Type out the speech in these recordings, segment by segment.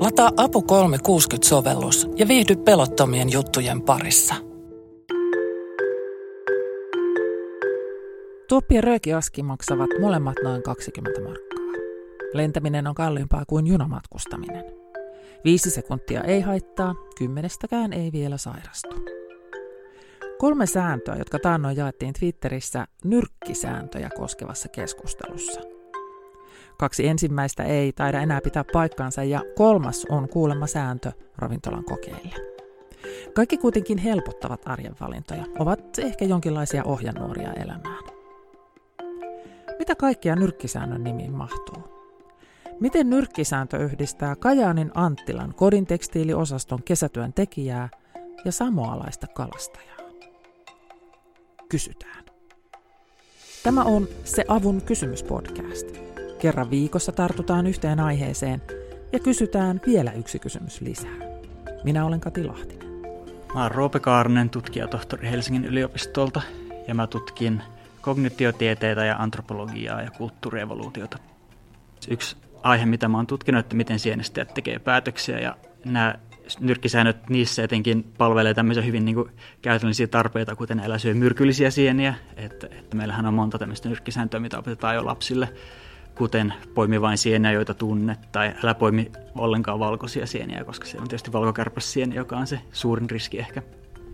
Lataa Apu 360-sovellus ja viihdy pelottomien juttujen parissa. Tuoppi ja röökiaski maksavat molemmat noin 20 markkaa. Lentäminen on kalliimpaa kuin junamatkustaminen. Viisi sekuntia ei haittaa, kymmenestäkään ei vielä sairastu. Kolme sääntöä, jotka taannoin jaettiin Twitterissä nyrkkisääntöjä koskevassa keskustelussa. Kaksi ensimmäistä ei taida enää pitää paikkaansa ja kolmas on kuulemma sääntö ravintolan kokeille. Kaikki kuitenkin helpottavat arjen valintoja, ovat ehkä jonkinlaisia ohjanuoria elämään. Mitä kaikkia nyrkkisäännön nimiin mahtuu? Miten nyrkkisääntö yhdistää Kajaanin Anttilan kodin tekstiiliosaston kesätyön tekijää ja samoalaista kalastajaa? Kysytään. Tämä on Se avun kysymyspodcast. Kerran viikossa tartutaan yhteen aiheeseen ja kysytään vielä yksi kysymys lisää. Minä olen Kati Lahtinen. Mä oon Roope Kaarnen, tutkijatohtori Helsingin yliopistolta ja mä tutkin kognitiotieteitä ja antropologiaa ja kulttuurievoluutiota. Yksi aihe, mitä mä oon tutkinut, että miten sienestäjät tekee päätöksiä ja nämä nyrkkisäännöt niissä etenkin palvelee tämmöisiä hyvin niin kuin, käytännöllisiä tarpeita, kuten älä syö myrkyllisiä sieniä. Että, että meillähän on monta tämmöistä nyrkkisääntöä, mitä opetetaan jo lapsille, kuten poimi vain sieniä, joita tunnet, tai älä poimi ollenkaan valkoisia sieniä, koska se on tietysti valkokärpäsieni, joka on se suurin riski ehkä.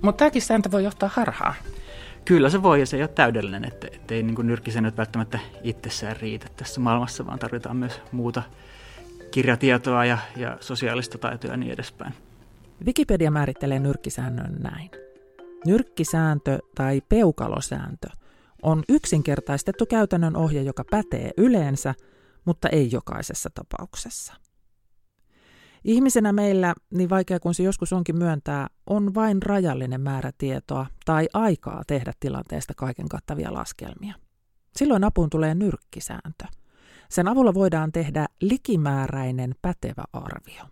Mutta tämäkin sääntö voi johtaa harhaan. Kyllä se voi, ja se ei ole täydellinen, että, että ei niin nyrkkisäännöt välttämättä itsessään riitä tässä maailmassa, vaan tarvitaan myös muuta kirjatietoa ja, ja sosiaalista taitoa ja niin edespäin. Wikipedia määrittelee nyrkkisäännön näin. Nyrkkisääntö tai peukalosääntö on yksinkertaistettu käytännön ohje, joka pätee yleensä, mutta ei jokaisessa tapauksessa. Ihmisenä meillä, niin vaikea kuin se joskus onkin myöntää, on vain rajallinen määrä tietoa tai aikaa tehdä tilanteesta kaiken kattavia laskelmia. Silloin apuun tulee nyrkkisääntö. Sen avulla voidaan tehdä likimääräinen pätevä arvio.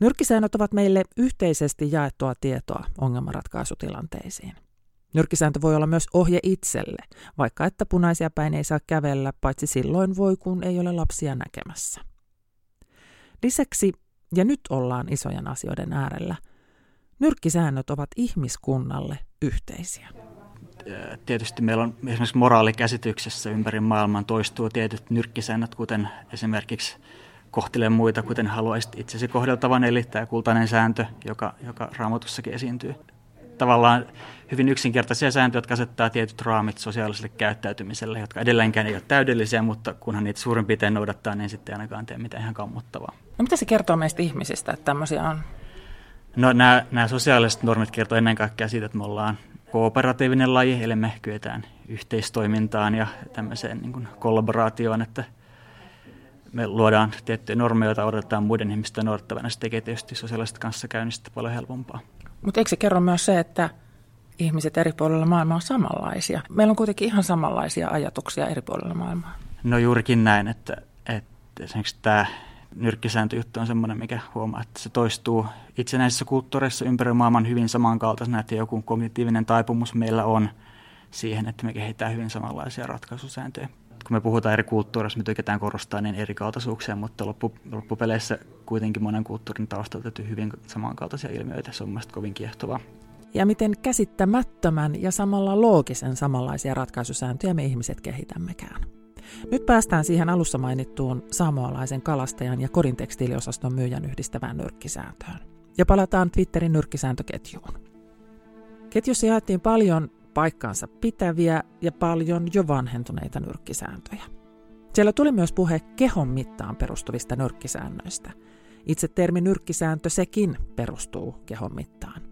Nyrkkisäännöt ovat meille yhteisesti jaettua tietoa ongelmanratkaisutilanteisiin. Nyrkkisääntö voi olla myös ohje itselle, vaikka että punaisia päin ei saa kävellä, paitsi silloin voi, kun ei ole lapsia näkemässä. Lisäksi, ja nyt ollaan isojen asioiden äärellä, nyrkkisäännöt ovat ihmiskunnalle yhteisiä. Tietysti meillä on esimerkiksi moraalikäsityksessä ympäri maailman toistuu tietyt nyrkkisäännöt, kuten esimerkiksi kohtele muita, kuten haluaisit itsesi kohdeltavan, eli tämä kultainen sääntö, joka, joka raamatussakin esiintyy. Tavallaan hyvin yksinkertaisia sääntöjä, jotka asettaa tietyt raamit sosiaaliselle käyttäytymiselle, jotka edelleenkään ei ole täydellisiä, mutta kunhan niitä suurin piirtein noudattaa, niin sitten ei ainakaan tee mitään ihan kammottavaa. No mitä se kertoo meistä ihmisistä, että tämmöisiä on? No nämä, nämä sosiaaliset normit kertoo ennen kaikkea siitä, että me ollaan kooperatiivinen laji, eli me kyetään yhteistoimintaan ja tämmöiseen niin kuin kollaboraatioon, että me luodaan tiettyjä normeja, joita odotetaan muiden ihmisten noudattavana. Se tekee tietysti sosiaalisesta kanssakäynnistä paljon helpompaa. Mutta eikö se kerro myös se, että ihmiset eri puolilla maailmaa on samanlaisia? Meillä on kuitenkin ihan samanlaisia ajatuksia eri puolilla maailmaa. No juurikin näin, että, että esimerkiksi tämä nyrkkisääntöjuttu on semmoinen, mikä huomaa, että se toistuu itsenäisissä kulttuureissa ympäri maailman hyvin samankaltaisena, että joku kognitiivinen taipumus meillä on siihen, että me kehitetään hyvin samanlaisia ratkaisusääntöjä. Kun me puhutaan eri kulttuureissa, me tykätään korostaa niin eri kaltaisuuksia, mutta loppu, loppupeleissä kuitenkin monen kulttuurin taustalta hyvin samankaltaisia ilmiöitä. Se on mielestäni kovin kiehtovaa. Ja miten käsittämättömän ja samalla loogisen samanlaisia ratkaisusääntöjä me ihmiset kehitämmekään. Nyt päästään siihen alussa mainittuun saamoalaisen kalastajan ja kodin tekstiiliosaston myyjän yhdistävään nyrkkisääntöön. Ja palataan Twitterin nyrkkisääntöketjuun. Ketjussa jaettiin paljon paikkaansa pitäviä ja paljon jo vanhentuneita nyrkkisääntöjä. Siellä tuli myös puhe kehon mittaan perustuvista nyrkkisäännöistä. Itse termi nyrkkisääntö sekin perustuu kehon mittaan.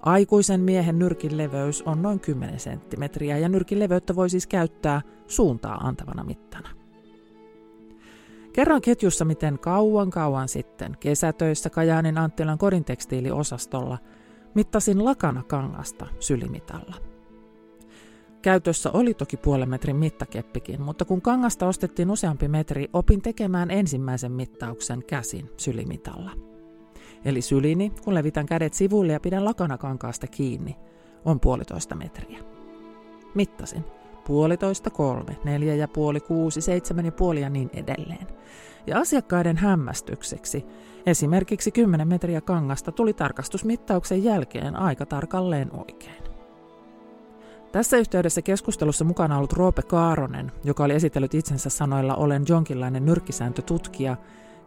Aikuisen miehen nyrkin leveys on noin 10 senttimetriä ja nyrkin leveyttä voi siis käyttää suuntaa antavana mittana. Kerran ketjussa, miten kauan kauan sitten kesätöissä Kajaanin Anttilan korintekstiiliosastolla mittasin lakana kangasta sylimitalla. Käytössä oli toki puolen metrin mittakeppikin, mutta kun kangasta ostettiin useampi metri, opin tekemään ensimmäisen mittauksen käsin sylimitalla. Eli sylini, kun levitän kädet sivuille ja pidän lakana kankaasta kiinni, on puolitoista metriä. Mittasin puolitoista kolme, neljä ja puoli, kuusi, seitsemän ja puoli ja niin edelleen. Ja asiakkaiden hämmästykseksi esimerkiksi 10 metriä kangasta tuli tarkastusmittauksen jälkeen aika tarkalleen oikein. Tässä yhteydessä keskustelussa mukana ollut Roope Kaaronen, joka oli esitellyt itsensä sanoilla olen jonkinlainen nyrkkisääntötutkija,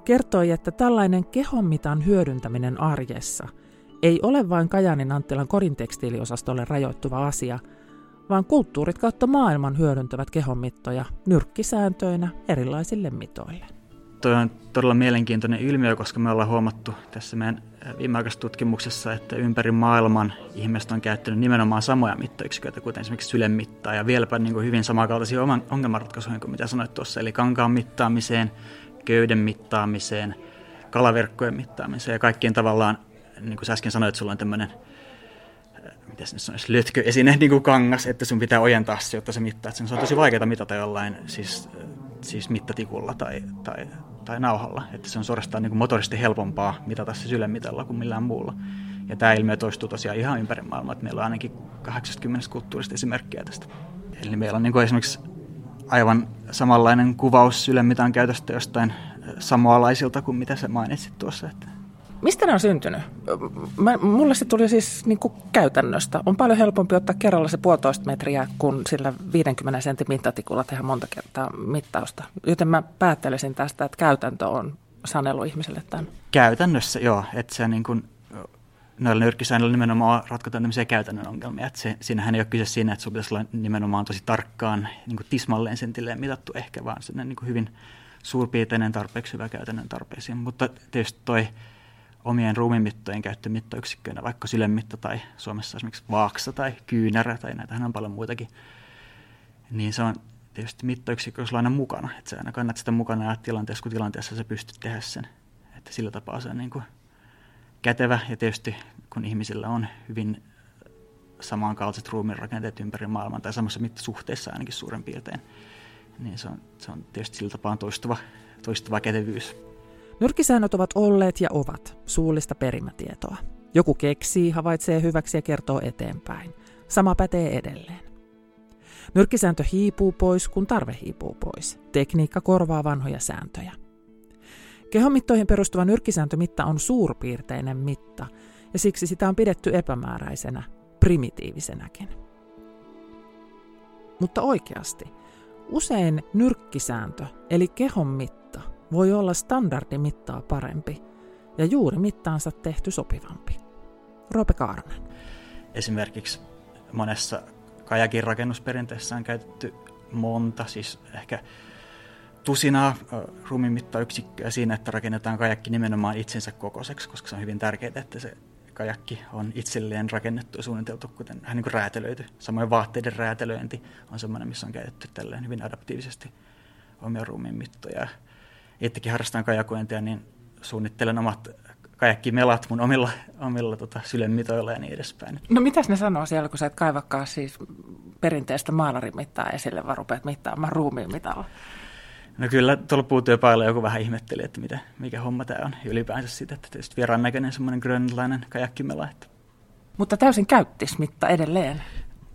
kertoi, että tällainen kehonmitan hyödyntäminen arjessa ei ole vain Kajanin Anttilan korintekstiiliosastolle rajoittuva asia, vaan kulttuurit kautta maailman hyödyntävät kehonmittoja nyrkkisääntöinä erilaisille mitoille. Tuo on todella mielenkiintoinen ilmiö, koska me ollaan huomattu tässä meidän viimeaikaisessa tutkimuksessa, että ympäri maailman ihmiset on käyttänyt nimenomaan samoja mittayksiköitä, kuten esimerkiksi sylemittaa ja vieläpä niin kuin hyvin samankaltaisia ongelmanratkaisuja kuin mitä sanoit tuossa, eli kankaan mittaamiseen, köyden mittaamiseen, kalaverkkojen mittaamiseen ja kaikkien tavallaan, niin kuin sä äsken sanoit, sulla on tämmöinen miten se nyt sanoisi, lötköesine niin kuin kangas, että sun pitää ojentaa se, jotta se mittaa. Sen se on tosi vaikeaa mitata jollain siis, siis mittatikulla tai, tai, tai nauhalla. Että se on suorastaan niin motorisesti helpompaa mitata se sylemitalla kuin millään muulla. Ja tämä ilmiö toistuu tosiaan ihan ympäri maailmaa, että meillä on ainakin 80 kulttuurista esimerkkiä tästä. Eli meillä on niin kuin esimerkiksi aivan samanlainen kuvaus sylemitan käytöstä jostain samoalaisilta kuin mitä sä mainitsit tuossa. Että Mistä ne on syntynyt? Mä, mulle se tuli siis niin kuin käytännöstä. On paljon helpompi ottaa kerralla se puolitoista metriä, kun sillä 50 sentin mittatikulla tehdä monta kertaa mittausta. Joten mä päättelisin tästä, että käytäntö on sanelu ihmiselle tämän. Käytännössä joo, että se niin kuin, noilla nyrkkisäännöillä nimenomaan ratkotaan tämmöisiä käytännön ongelmia. Että se, siinähän ei ole kyse siinä, että sun pitäisi olla nimenomaan tosi tarkkaan niin kuin tismalleen sentilleen mitattu ehkä, vaan se niin kuin hyvin suurpiirteinen tarpeeksi hyvä käytännön tarpeisiin. Mutta tietysti toi omien ruumimittojen käyttö mittayksikköinä, vaikka sylemitta tai Suomessa esimerkiksi vaaksa tai kyynärä tai näitähän on paljon muitakin, niin se on tietysti mittayksikkö aina mukana. Että sä aina kannat sitä mukana ja tilanteessa, kun tilanteessa sä pystyt tehdä sen. Että sillä tapaa se on niin kuin kätevä ja tietysti kun ihmisillä on hyvin samankaltaiset ruumiinrakenteet ympäri maailman tai samassa mittasuhteessa ainakin suurin piirtein, niin se on, se on tietysti sillä tapaa toistuva, toistuva kätevyys. Nyrkkisäännöt ovat olleet ja ovat suullista perimätietoa. Joku keksii, havaitsee hyväksi ja kertoo eteenpäin. Sama pätee edelleen. Nyrkkisääntö hiipuu pois, kun tarve hiipuu pois. Tekniikka korvaa vanhoja sääntöjä. Kehomittoihin perustuva nyrkkisääntömitta on suurpiirteinen mitta, ja siksi sitä on pidetty epämääräisenä, primitiivisenäkin. Mutta oikeasti, usein nyrkkisääntö, eli kehon mitta, voi olla standardimittaa parempi ja juuri mittaansa tehty sopivampi. Roope Kaarnen. Esimerkiksi monessa kajakin rakennusperinteessä on käytetty monta, siis ehkä tusinaa ruumimittayksikköä siinä, että rakennetaan kajakki nimenomaan itsensä kokoiseksi, koska se on hyvin tärkeää, että se kajakki on itselleen rakennettu ja suunniteltu, kuten vähän niin kuin räätälöity. Samoin vaatteiden räätälöinti on sellainen, missä on käytetty tälleen hyvin adaptiivisesti omia ruumiin mittoja itsekin harrastan kajakointia, niin suunnittelen omat kajakkimelat mun omilla, omilla tota, sylemitoilla ja niin edespäin. No mitäs ne sanoo siellä, kun sä et kaivakaan siis perinteistä maalarimittaa esille, vaan rupeat mittaamaan ruumiin mitalla? No kyllä tuolla puutyöpailla joku vähän ihmetteli, että mitä, mikä homma tämä on. Ja ylipäänsä sitä, että tietysti vieraan näköinen semmoinen grönlainen kajakkimela. Että... Mutta täysin käyttismitta edelleen.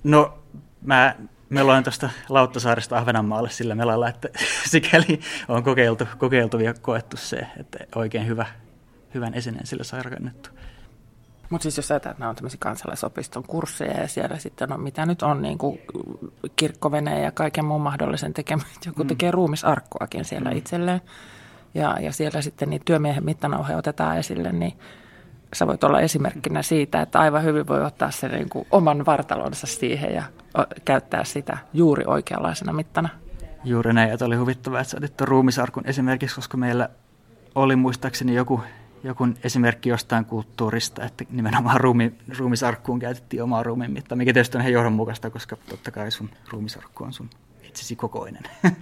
No mä me olen tuosta Lauttasaaresta Ahvenanmaalle sillä melalla, että sikäli on kokeiltu, kokeiltu ja koettu se, että oikein hyvä, hyvän esineen sillä saa rakennettu. Mutta siis jos ajatellaan, että nämä on tämmöisiä kansalaisopiston kursseja ja siellä sitten on, mitä nyt on, niin kuin kirkkoveneen ja kaiken muun mahdollisen tekemään. Joku mm. tekee ruumisarkkuakin siellä mm. itselleen ja, ja siellä sitten niin työmiehen mittanauhe otetaan esille, niin sä voit olla esimerkkinä siitä, että aivan hyvin voi ottaa sen niin kuin oman vartalonsa siihen ja käyttää sitä juuri oikeanlaisena mittana. Juuri näin, että oli huvittavaa, että sä otit ruumisarkun esimerkiksi, koska meillä oli muistaakseni joku, joku esimerkki jostain kulttuurista, että nimenomaan ruumi, ruumisarkkuun käytettiin omaa ruumiin mittaa, mikä tietysti on ihan johdonmukaista, koska totta kai sun ruumisarkku on sun itsesi kokoinen.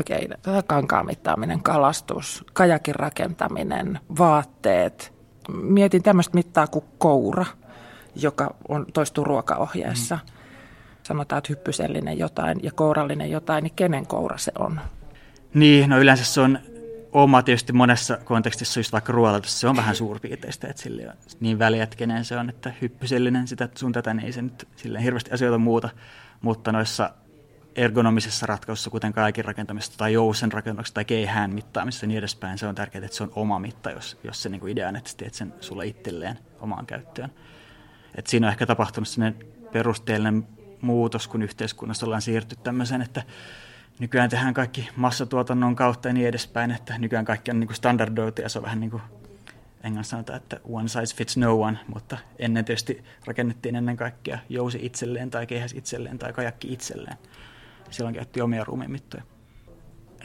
Okei, okay, kankaan mittaaminen, kalastus, kajakin rakentaminen, vaatteet. Mietin tämmöistä mittaa kuin koura, joka on, toistuu ruokaohjeessa. Mm sanotaan, että hyppysellinen jotain ja kourallinen jotain, niin kenen koura se on? Niin, no yleensä se on oma tietysti monessa kontekstissa, just vaikka ruoalaitos, se on vähän suurpiirteistä, että sille on niin väliä, että kenen se on, että hyppysellinen sitä sun tätä, niin ei se nyt silleen hirveästi asioita muuta, mutta noissa ergonomisessa ratkaisussa, kuten kaikin rakentamisessa tai jousen rakennuksessa tai keihään mittaamisessa ja niin edespäin, se on tärkeää, että se on oma mitta, jos, jos se niin idea on, että teet sen sulle itselleen omaan käyttöön. Et siinä on ehkä tapahtunut sellainen perusteellinen muutos, kun yhteiskunnassa ollaan siirtynyt tämmöiseen, että nykyään tehdään kaikki massatuotannon kautta ja niin edespäin, että nykyään kaikki on niin standardoitu ja se on vähän niin kuin englanniksi sanotaan, että one size fits no one, mutta ennen tietysti rakennettiin ennen kaikkea jousi itselleen tai kehäs itselleen tai kajakki itselleen. Silloin käytti omia ruumiinmittoja.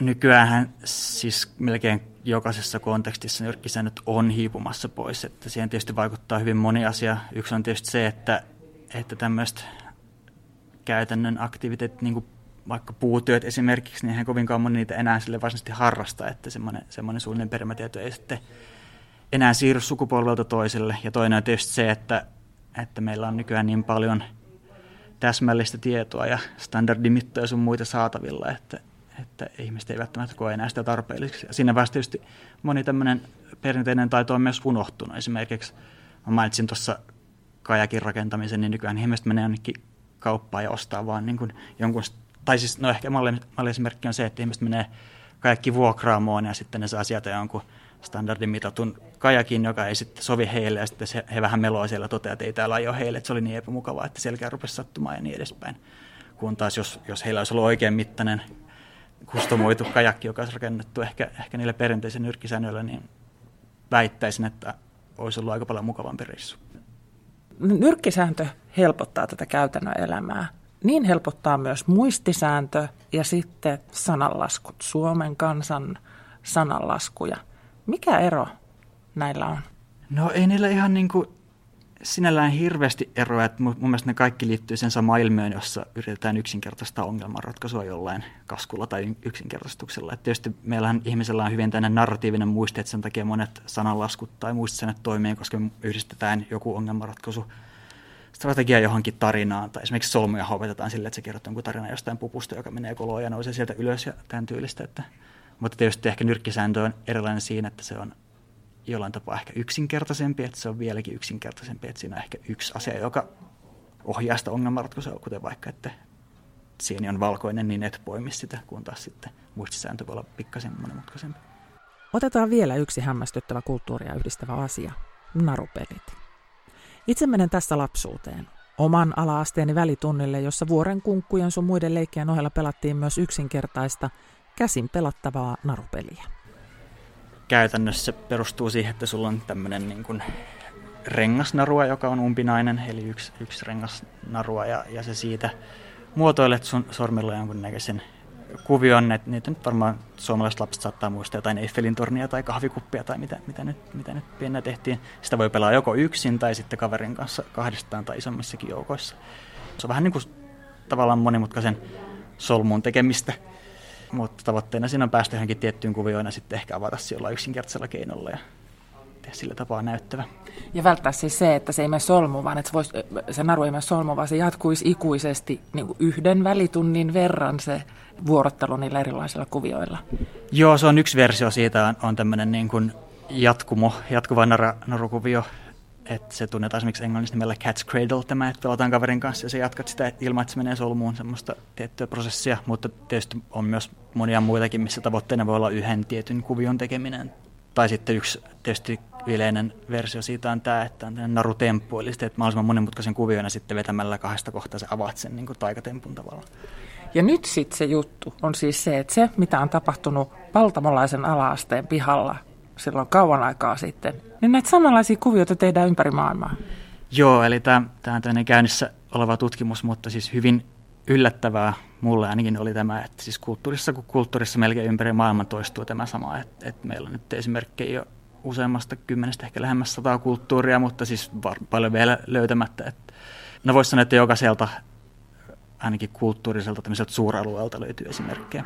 Nykyään siis melkein jokaisessa kontekstissa nyrkkisäännöt on hiipumassa pois, että siihen tietysti vaikuttaa hyvin moni asia. Yksi on tietysti se, että, että tämmöiset käytännön aktiviteetit, niin kuin vaikka puutyöt esimerkiksi, niin eihän kovinkaan moni niitä enää sille varsinaisesti harrasta, että semmoinen, semmoinen suullinen perimätieto ei sitten enää siirry sukupolvelta toiselle. Ja toinen on tietysti se, että, että meillä on nykyään niin paljon täsmällistä tietoa ja standardimittoja sun muita saatavilla, että, että ihmiset eivät välttämättä koe enää sitä tarpeelliseksi. Ja siinä vaiheessa tietysti moni tämmöinen perinteinen taito on myös unohtunut. Esimerkiksi mä mainitsin tuossa kajakin rakentamisen, niin nykyään ihmiset menee ainakin kauppaan ja ostaa vaan niin kuin jonkun, tai siis no ehkä malli, malliesimerkki on se, että ihmiset menee kaikki vuokraamoon ja sitten ne saa sieltä jonkun standardimitatun kajakin, joka ei sitten sovi heille, ja sitten se, he vähän meloa siellä toteaa, että ei täällä ole heille, että se oli niin epämukavaa, että selkeä rupesi sattumaan ja niin edespäin. Kun taas jos, jos heillä olisi ollut oikein mittainen kustomoitu kajakki, joka olisi rakennettu ehkä, ehkä niille perinteisen nyrkkisäännöillä, niin väittäisin, että olisi ollut aika paljon mukavampi reissu. Nyrkkisääntö helpottaa tätä käytännön elämää. Niin helpottaa myös muistisääntö ja sitten sananlaskut, Suomen kansan sananlaskuja. Mikä ero näillä on? No ei niillä ihan niin kuin sinällään hirveästi eroa, että mun mielestä ne kaikki liittyy sen samaan ilmiöön, jossa yritetään yksinkertaistaa ongelmanratkaisua jollain kaskulla tai yksinkertaistuksella. Et tietysti meillähän ihmisellä on hyvin tänne narratiivinen muisti, että sen takia monet sananlaskut tai muistisäännöt toimii, koska me yhdistetään joku ongelmanratkaisu strategia johonkin tarinaan, tai esimerkiksi solmuja hauvetetaan sille, että se kertoo jonkun tarina jostain pupusta, joka menee koloon ja nousee sieltä ylös ja tämän tyylistä. Että, mutta tietysti ehkä nyrkkisääntö on erilainen siinä, että se on jollain tapaa ehkä yksinkertaisempi, että se on vieläkin yksinkertaisempi, että siinä on ehkä yksi asia, joka ohjaa sitä ongelmanratkaisua, kuten vaikka, että sieni on valkoinen, niin et poimi sitä, kun taas sitten muistisääntö voi olla pikkasen monimutkaisempi. Otetaan vielä yksi hämmästyttävä kulttuuria yhdistävä asia, narupelit. Itse menen tässä lapsuuteen. Oman ala-asteeni välitunnille, jossa vuoren kunkkujen sun muiden leikkien ohella pelattiin myös yksinkertaista, käsin pelattavaa narupeliä käytännössä perustuu siihen, että sulla on tämmöinen niin kuin rengasnarua, joka on umpinainen, eli yksi, yksi rengasnarua, ja, ja se siitä muotoilet sun sormilla jonkunnäköisen kuvion, että niitä nyt varmaan suomalaiset lapset saattaa muistaa jotain Eiffelin tornia tai kahvikuppia tai mitä, mitä, nyt, mitä nyt pienä tehtiin. Sitä voi pelaa joko yksin tai sitten kaverin kanssa kahdestaan tai isommissakin joukoissa. Se on vähän niin kuin tavallaan monimutkaisen solmuun tekemistä mutta tavoitteena siinä on päästä johonkin tiettyyn kuvioon ja sitten ehkä avata se jollain yksinkertaisella keinolla ja tehdä sillä tapaa näyttävä. Ja välttää siis se, että se ei mene solmu, vaan että se, vois, se naru ei mene solmu, vaan se jatkuisi ikuisesti niin kuin yhden välitunnin verran se vuorottelu niillä erilaisilla kuvioilla. Joo, se on yksi versio siitä, on, on tämmöinen niin kuin jatkumo, jatkuva narukuvio, että se tunnetaan esimerkiksi englanniksi nimellä cat's cradle, tämä, että pelataan kaverin kanssa ja se jatkat sitä ilman, että se menee solmuun semmoista tiettyä prosessia, mutta tietysti on myös monia muitakin, missä tavoitteena voi olla yhden tietyn kuvion tekeminen. Tai sitten yksi tietysti yleinen versio siitä on tämä, että on narutemppu, eli sitten, että mahdollisimman monimutkaisen kuvion ja sitten vetämällä kahdesta kohtaa se avaat sen niin kuin taikatempun tavalla. Ja nyt sitten se juttu on siis se, että se, mitä on tapahtunut Paltamolaisen alaasteen pihalla silloin kauan aikaa sitten, niin näitä samanlaisia kuvioita tehdään ympäri maailmaa. Joo, eli tämä, on tämmöinen käynnissä oleva tutkimus, mutta siis hyvin yllättävää mulle ainakin oli tämä, että siis kulttuurissa kuin kulttuurissa melkein ympäri maailman toistuu tämä sama, että, että meillä on nyt esimerkkejä jo useammasta kymmenestä, ehkä lähemmäs sataa kulttuuria, mutta siis var, paljon vielä löytämättä. Että, no voisi sanoa, että jokaiselta ainakin kulttuuriselta tämmöiseltä suuralueelta löytyy esimerkkejä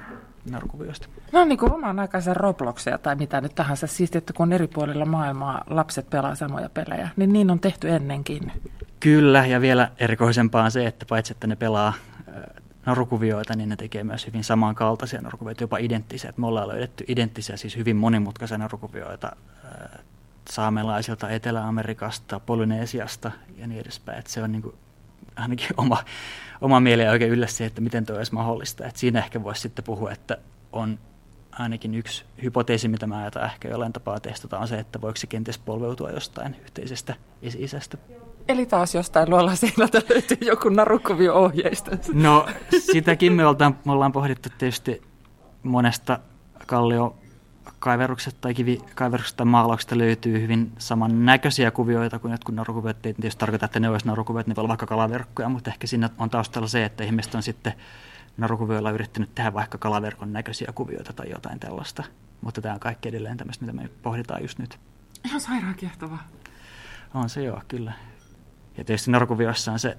narkuvioista. No niin kuin oman aikaisen Robloxia tai mitä nyt tahansa, siis että kun eri puolilla maailmaa lapset pelaa samoja pelejä, niin niin on tehty ennenkin. Kyllä, ja vielä erikoisempaa on se, että paitsi että ne pelaa äh, narukuvioita, niin ne tekee myös hyvin samankaltaisia narukuvioita, jopa identtisiä. Että me ollaan löydetty identtisiä, siis hyvin monimutkaisia narukuvioita äh, saamelaisilta, Etelä-Amerikasta, Polyneesiasta ja niin edespäin. Että se on niin kuin ainakin oma, oma mieli oikein yllä se, että miten tuo olisi mahdollista. Et siinä ehkä voisi sitten puhua, että on ainakin yksi hypoteesi, mitä mä ajattelen ehkä jollain tapaa testata, on se, että voiko se kenties polveutua jostain yhteisestä isi-isästä. Eli taas jostain luolla seinältä löytyy joku narukuvio ohjeista. No sitäkin me ollaan, me ollaan pohdittu tietysti monesta kallio kaiveruksesta tai kivikaiveruksesta tai maalauksesta löytyy hyvin samannäköisiä kuvioita kuin jotkut narukuviot. Ei tietysti tarkoita, että ne olisi narukuviot, ne voi olla vaikka kalaverkkoja, mutta ehkä siinä on taustalla se, että ihmiset on sitten narukuvioilla yrittänyt tehdä vaikka kalaverkon näköisiä kuvioita tai jotain tällaista. Mutta tämä on kaikki edelleen tämmöistä, mitä me pohditaan just nyt. Ihan sairaan kiehtovaa. On se joo, kyllä. Ja tietysti narukuvioissa on se,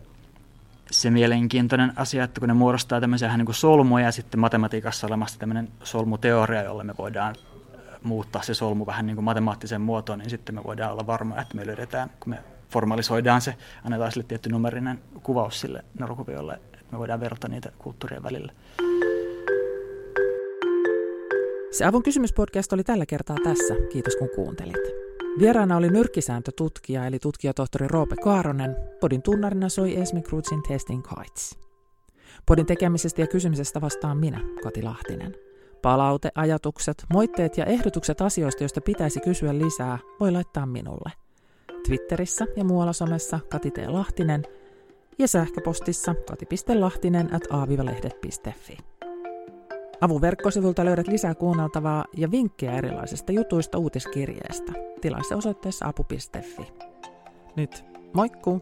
se mielenkiintoinen asia, että kun ne muodostaa tämmöisiä niin kuin solmuja ja sitten matematiikassa olemassa tämmöinen solmuteoria, jolla me voidaan muuttaa se solmu vähän niin kuin matemaattiseen muotoon, niin sitten me voidaan olla varmoja, että me löydetään, kun me formalisoidaan se, annetaan sille tietty numerinen kuvaus sille narukuviolle, että me voidaan verrata niitä kulttuurien välillä. Se Avun kysymyspodcast oli tällä kertaa tässä. Kiitos kun kuuntelit. Vieraana oli nyrkkisääntötutkija eli tutkijatohtori Roope Kaaronen. Podin tunnarina soi Esme Krutsin Testing Kites. Podin tekemisestä ja kysymisestä vastaan minä, Kati Lahtinen. Palaute, ajatukset, moitteet ja ehdotukset asioista, joista pitäisi kysyä lisää, voi laittaa minulle. Twitterissä ja muualla somessa Kati T. Lahtinen ja sähköpostissa kati.lahtinen at aavivalehdet.fi. Avun verkkosivulta löydät lisää kuunneltavaa ja vinkkejä erilaisista jutuista uutiskirjeestä. Tilaa se osoitteessa apu.fi. Nyt, moikku!